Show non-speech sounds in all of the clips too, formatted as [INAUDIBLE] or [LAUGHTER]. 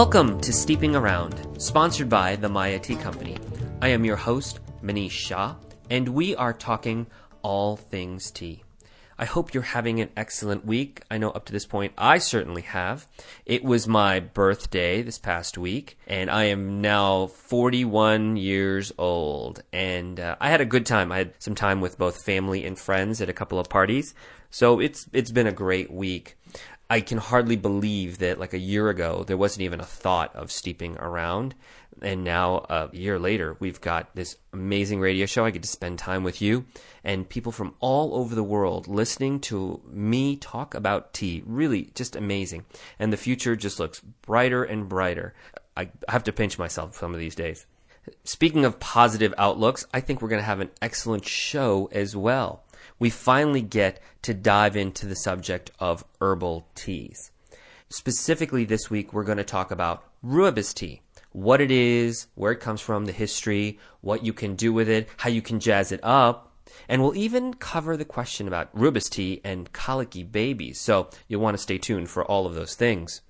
Welcome to Steeping Around, sponsored by the Maya Tea Company. I am your host, Manish Shah, and we are talking all things tea. I hope you're having an excellent week. I know up to this point I certainly have. It was my birthday this past week, and I am now 41 years old. And uh, I had a good time. I had some time with both family and friends at a couple of parties. So it's it's been a great week. I can hardly believe that like a year ago there wasn't even a thought of steeping around. And now a year later we've got this amazing radio show. I get to spend time with you and people from all over the world listening to me talk about tea. Really just amazing. And the future just looks brighter and brighter. I have to pinch myself some of these days. Speaking of positive outlooks i think we're going to have an excellent show as well we finally get to dive into the subject of herbal teas. Specifically, this week, we're going to talk about rooibos tea what it is, where it comes from, the history, what you can do with it, how you can jazz it up. And we'll even cover the question about rooibos tea and colicky babies. So you'll want to stay tuned for all of those things.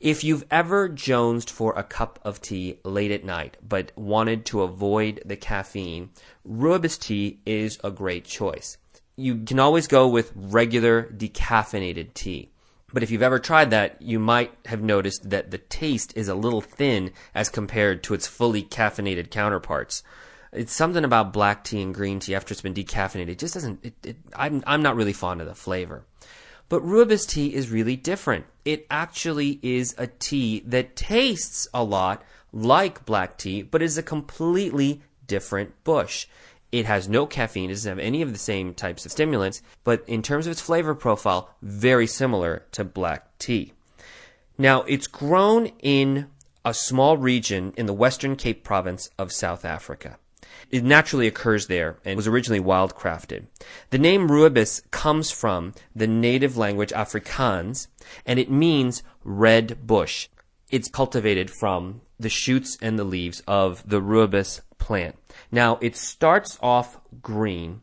If you've ever jonesed for a cup of tea late at night but wanted to avoid the caffeine, rooibos tea is a great choice. You can always go with regular decaffeinated tea. But if you've ever tried that, you might have noticed that the taste is a little thin as compared to its fully caffeinated counterparts. It's something about black tea and green tea after it's been decaffeinated. It just doesn't. It, it, I'm I'm not really fond of the flavor. But rooibos tea is really different. It actually is a tea that tastes a lot like black tea, but is a completely different bush. It has no caffeine, it doesn't have any of the same types of stimulants, but in terms of its flavor profile, very similar to black tea. Now, it's grown in a small region in the Western Cape province of South Africa. It naturally occurs there and was originally wildcrafted. The name rooibos comes from the native language Afrikaans and it means red bush. It's cultivated from the shoots and the leaves of the rooibos plant. Now, it starts off green,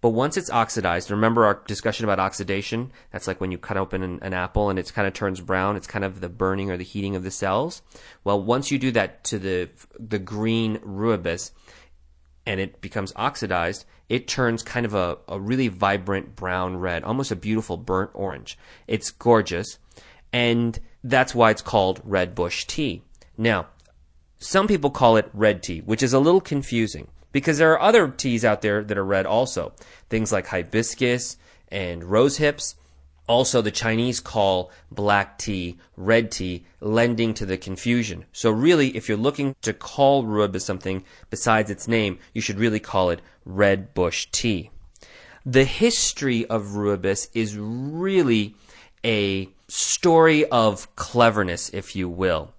but once it's oxidized, remember our discussion about oxidation? That's like when you cut open an, an apple and it kind of turns brown. It's kind of the burning or the heating of the cells. Well, once you do that to the the green rooibos, and it becomes oxidized, it turns kind of a, a really vibrant brown red, almost a beautiful burnt orange. It's gorgeous, and that's why it's called red bush tea. Now, some people call it red tea, which is a little confusing because there are other teas out there that are red also. Things like hibiscus and rose hips. Also, the Chinese call black tea red tea, lending to the confusion. So really, if you're looking to call rooibos something besides its name, you should really call it red bush tea. The history of rooibos is really a story of cleverness, if you will.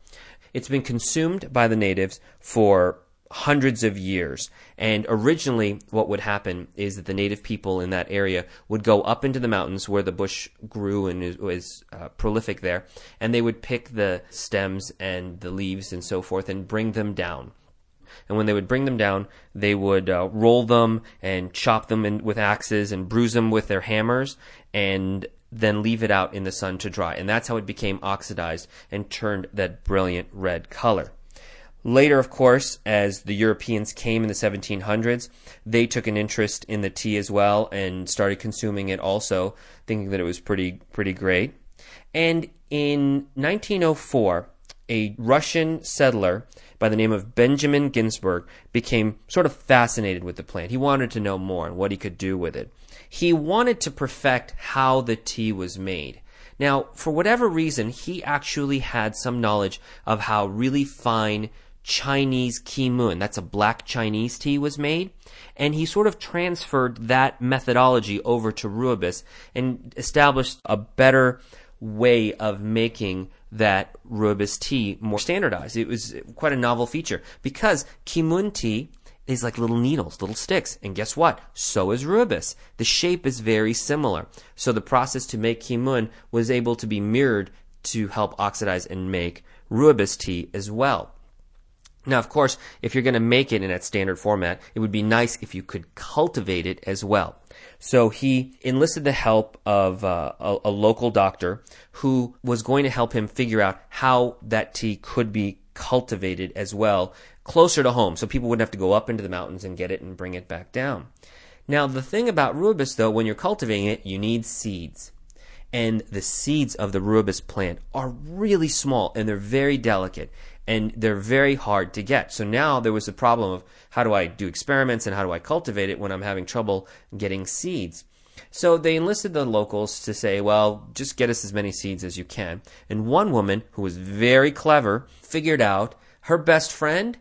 It's been consumed by the natives for hundreds of years. And originally, what would happen is that the native people in that area would go up into the mountains where the bush grew and was uh, prolific there, and they would pick the stems and the leaves and so forth and bring them down. And when they would bring them down, they would uh, roll them and chop them in, with axes and bruise them with their hammers and then leave it out in the sun to dry. And that's how it became oxidized and turned that brilliant red color. Later, of course, as the Europeans came in the 1700s, they took an interest in the tea as well and started consuming it also, thinking that it was pretty pretty great. And in 1904, a Russian settler by the name of Benjamin Ginsberg became sort of fascinated with the plant. He wanted to know more and what he could do with it. He wanted to perfect how the tea was made. Now, for whatever reason, he actually had some knowledge of how really fine Chinese Keemun, that's a black Chinese tea, was made. And he sort of transferred that methodology over to rooibos and established a better way of making that rooibos tea more standardized. It was quite a novel feature because Keemun tea is like little needles, little sticks. And guess what? So is rooibos. The shape is very similar. So the process to make Keemun was able to be mirrored to help oxidize and make rooibos tea as well. Now, of course, if you're going to make it in that standard format, it would be nice if you could cultivate it as well. So he enlisted the help of uh, a, a local doctor who was going to help him figure out how that tea could be cultivated as well, closer to home, so people wouldn't have to go up into the mountains and get it and bring it back down. Now, the thing about rooibos, though, when you're cultivating it, you need seeds. And the seeds of the rooibos plant are really small and they're very delicate and they're very hard to get. So now there was the problem of how do I do experiments and how do I cultivate it when I'm having trouble getting seeds. So they enlisted the locals to say, well, just get us as many seeds as you can. And one woman who was very clever figured out her best friend,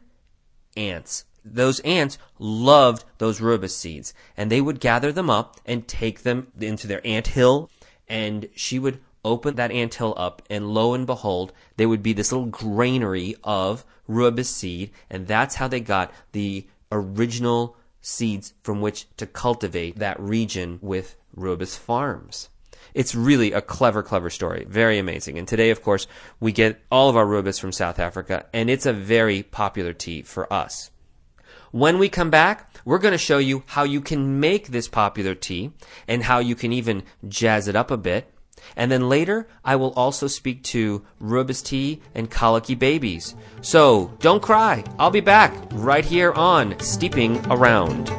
ants. Those ants loved those rooibos seeds and they would gather them up and take them into their ant hill and she would open that ant hill up, and lo and behold, there would be this little granary of rooibos seed, and that's how they got the original seeds from which to cultivate that region with rooibos farms. It's really a clever, clever story. Very amazing. And today, of course, we get all of our rooibos from South Africa, and it's a very popular tea for us. When we come back, we're going to show you how you can make this popular tea and how you can even jazz it up a bit. And then later, I will also speak to tea and colicky babies. So don't cry. I'll be back right here on Steeping Around. [SIGHS]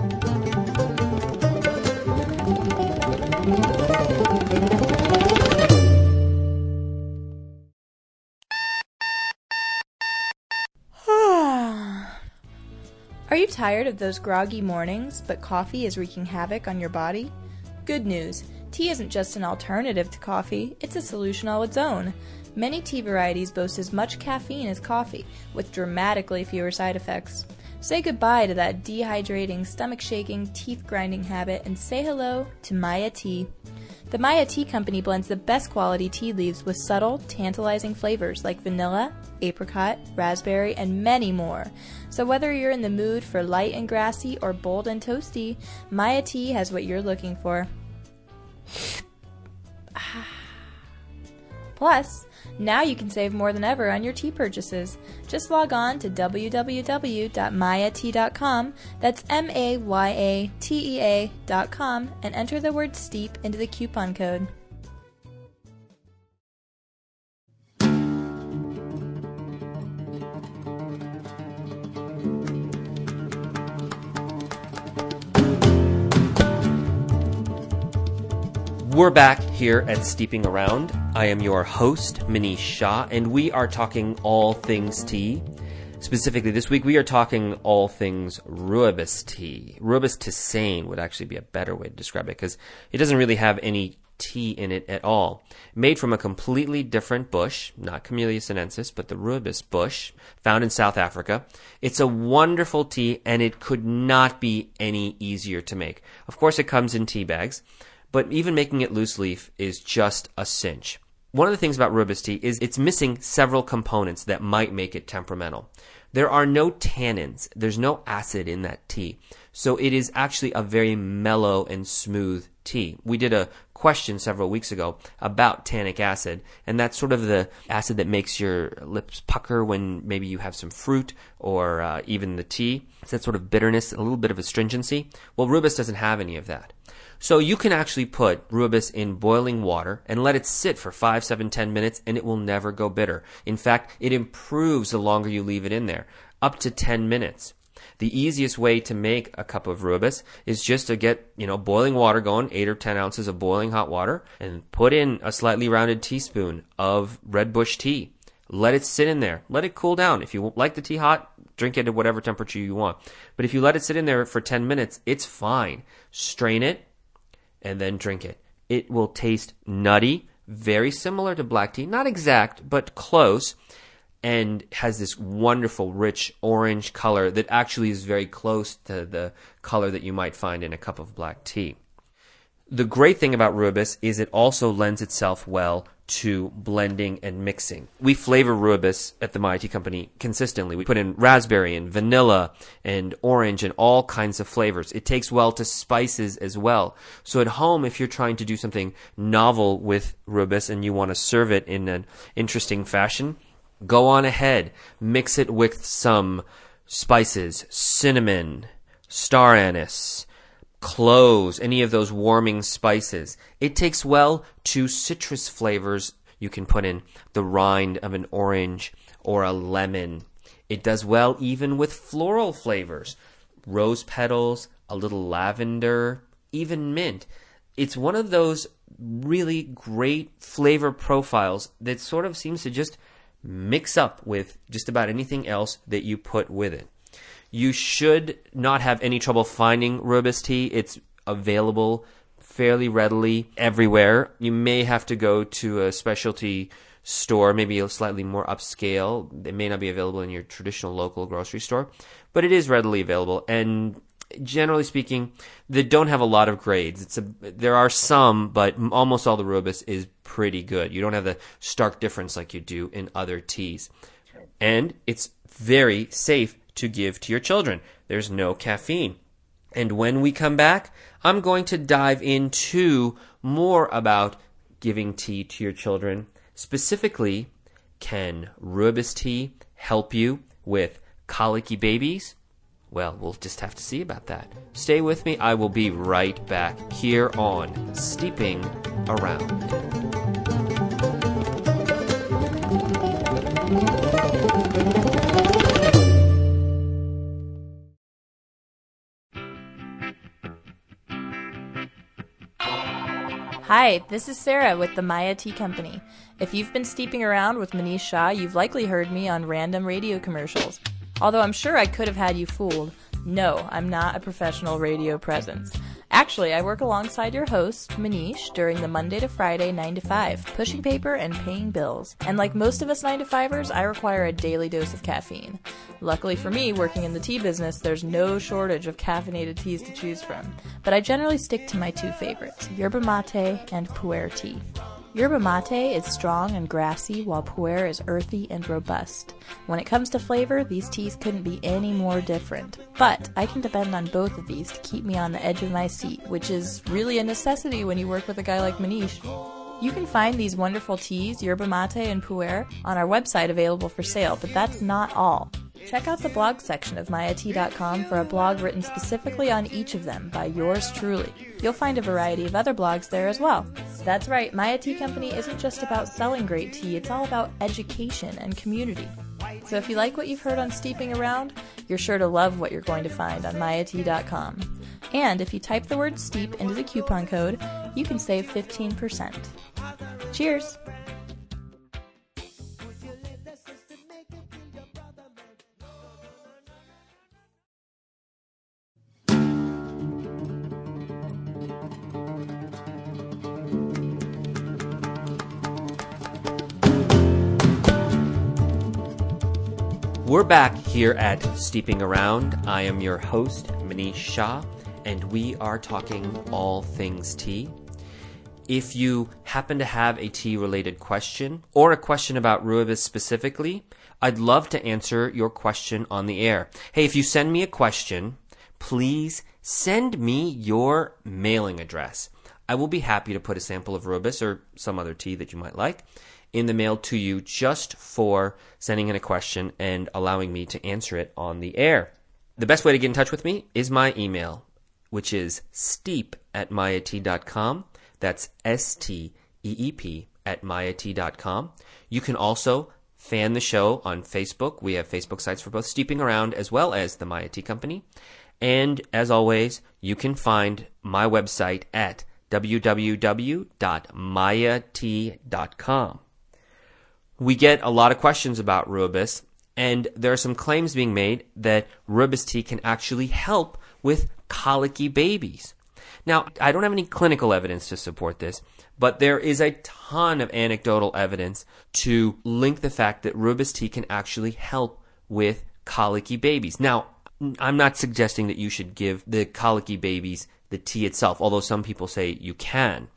Are you tired of those groggy mornings, but coffee is wreaking havoc on your body? Good news. Tea isn't just an alternative to coffee, it's a solution all its own. Many tea varieties boast as much caffeine as coffee, with dramatically fewer side effects. Say goodbye to that dehydrating, stomach shaking, teeth grinding habit and say hello to Maya Tea. The Maya Tea Company blends the best quality tea leaves with subtle, tantalizing flavors like vanilla, apricot, raspberry, and many more. So whether you're in the mood for light and grassy or bold and toasty, Maya Tea has what you're looking for. [SIGHS] Plus, now you can save more than ever on your tea purchases. Just log on to www.mayatea.com, that's M A Y A T E A.com, and enter the word steep into the coupon code. We're back here at Steeping Around. I am your host, Manish Shah, and we are talking all things tea. Specifically, this week we are talking all things rooibos tea. Rooibos tisane would actually be a better way to describe it because it doesn't really have any tea in it at all. Made from a completely different bush, not Camellia sinensis, but the rooibos bush, found in South Africa. It's a wonderful tea and it could not be any easier to make. Of course, it comes in tea bags but even making it loose leaf is just a cinch. One of the things about rooibos tea is it's missing several components that might make it temperamental. There are no tannins. There's no acid in that tea. So it is actually a very mellow and smooth tea. We did a question several weeks ago about tannic acid, and that's sort of the acid that makes your lips pucker when maybe you have some fruit or uh, even the tea. It's that sort of bitterness, a little bit of astringency. Well, rooibos doesn't have any of that. So you can actually put rooibos in boiling water and let it sit for 5, seven, ten minutes and it will never go bitter. In fact, it improves the longer you leave it in there, up to 10 minutes. The easiest way to make a cup of rooibos is just to get, you know, boiling water going, 8 or 10 ounces of boiling hot water, and put in a slightly rounded teaspoon of red bush tea. Let it sit in there. Let it cool down. If you like the tea hot, drink it at whatever temperature you want. But if you let it sit in there for 10 minutes, it's fine. Strain it, and then drink it. It will taste nutty, very similar to black tea, not exact, but close, and has this wonderful, rich orange color that actually is very close to the color that you might find in a cup of black tea. The great thing about rooibos is it also lends itself well to blending and mixing. We flavor rooibos at the Tea Company consistently. We put in raspberry and vanilla and orange and all kinds of flavors. It takes well to spices as well. So at home, if you're trying to do something novel with rooibos and you want to serve it in an interesting fashion, go on ahead. Mix it with some spices, cinnamon, star anise, cloves, any of those warming spices. It takes well to citrus flavors. You can put in the rind of an orange or a lemon. It does well even with floral flavors. Rose petals, a little lavender, even mint. It's one of those really great flavor profiles that sort of seems to just mix up with just about anything else that you put with it. You should not have any trouble finding rooibos tea. It's available fairly readily everywhere. You may have to go to a specialty store, maybe a slightly more upscale. It may not be available in your traditional local grocery store, but it is readily available. And generally speaking, they don't have a lot of grades. It's a, there are some, but almost all the rooibos is pretty good. You don't have the stark difference like you do in other teas. And it's very safe to give to your children. There's no caffeine. And when we come back, I'm going to dive into more about giving tea to your children. Specifically, can rooibos tea help you with colicky babies? Well, we'll just have to see about that. Stay with me. I will be right back here on Steeping Around. Hi, this is Sarah with the Maya Tea Company. If you've been steeping around with Manish Shah, you've likely heard me on random radio commercials. Although I'm sure I could have had you fooled. No, I'm not a professional radio presence. Actually, I work alongside your host, Manish, during the Monday to Friday 9 to 5, pushing paper and paying bills. And like most of us 9 to 5ers, I require a daily dose of caffeine. Luckily for me, working in the tea business, there's no shortage of caffeinated teas to choose from. But I generally stick to my two favorites, yerba mate and pu'er tea. Yerba mate is strong and grassy, while pu'er is earthy and robust. When it comes to flavor, these teas couldn't be any more different. But I can depend on both of these to keep me on the edge of my seat, which is really a necessity when you work with a guy like Manish. You can find these wonderful teas, yerba mate and pu'er, on our website available for sale, but that's not all. Check out the blog section of MayaTea.com for a blog written specifically on each of them by yours truly. You'll find a variety of other blogs there as well. That's right, Maya Tea Company isn't just about selling great tea, it's all about education and community. So if you like what you've heard on Steeping Around, you're sure to love what you're going to find on MayaTea.com. And if you type the word steep into the coupon code, you can save 15%. Cheers! Back here at Steeping Around. I am your host, Manish Shah, and we are talking all things tea. If you happen to have a tea related question or a question about rooibos specifically, I'd love to answer your question on the air. Hey, if you send me a question, please send me your mailing address. I will be happy to put a sample of rooibos or some other tea that you might like in the mail to you just for sending in a question and allowing me to answer it on the air. The best way to get in touch with me is my email, which is steep at mayatea.com. That's S T E E P at mayatea.com. You can also fan the show on Facebook. We have Facebook sites for both Steeping Around as well as the Maya Tea Company. And as always, you can find my website at www.mayatea.com we get a lot of questions about rooibos, and there are some claims being made that rooibos tea can actually help with colicky babies. Now, I don't have any clinical evidence to support this, but there is a ton of anecdotal evidence to link the fact that rooibos tea can actually help with colicky babies. Now, I'm not suggesting that you should give the colicky babies the tea itself, although some people say you can.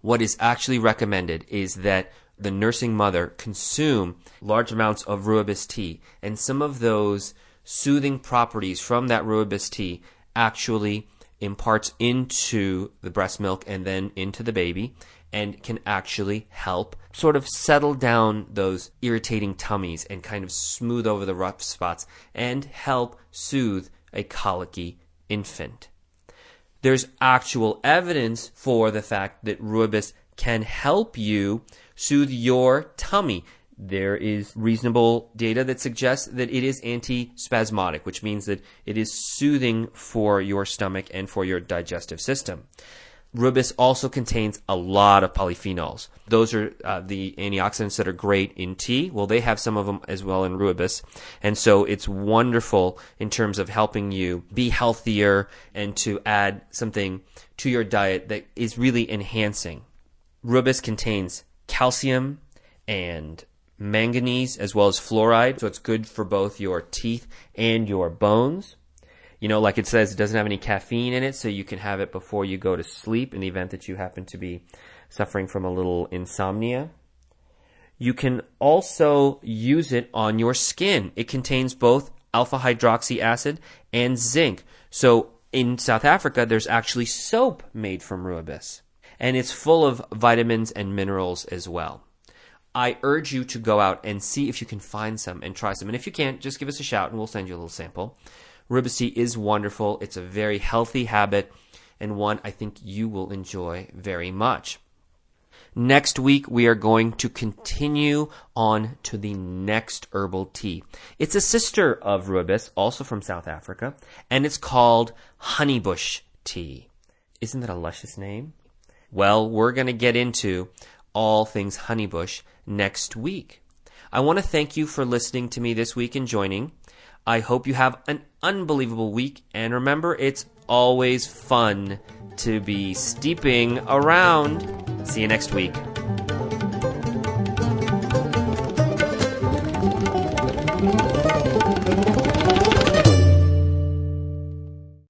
What is actually recommended is that the nursing mother consume large amounts of rooibos tea, and some of those soothing properties from that rooibos tea actually imparts into the breast milk and then into the baby and can actually help sort of settle down those irritating tummies and kind of smooth over the rough spots and help soothe a colicky infant. there's actual evidence for the fact that rooibos can help you soothe your tummy. There is reasonable data that suggests that it is antispasmodic, which means that it is soothing for your stomach and for your digestive system. Rooibos also contains a lot of polyphenols. Those are uh, the antioxidants that are great in tea. Well, they have some of them as well in rooibos. And so it's wonderful in terms of helping you be healthier and to add something to your diet that is really enhancing. Rooibos contains calcium and manganese as well as fluoride. So it's good for both your teeth and your bones. You know, like it says, it doesn't have any caffeine in it, so you can have it before you go to sleep in the event that you happen to be suffering from a little insomnia. You can also use it on your skin. It contains both alpha hydroxy acid and zinc. So in South Africa, there's actually soap made from rooibos. And it's full of vitamins and minerals as well. I urge you to go out and see if you can find some and try some. And if you can't, just give us a shout and we'll send you a little sample. Rooibos tea is wonderful. It's a very healthy habit and one I think you will enjoy very much. Next week, we are going to continue on to the next herbal tea. It's a sister of rooibos, also from South Africa, and it's called honeybush tea. Isn't that a luscious name? Well, we're going to get into all things honeybush next week. I want to thank you for listening to me this week and joining. I hope you have an unbelievable week. And remember, it's always fun to be steeping around. See you next week.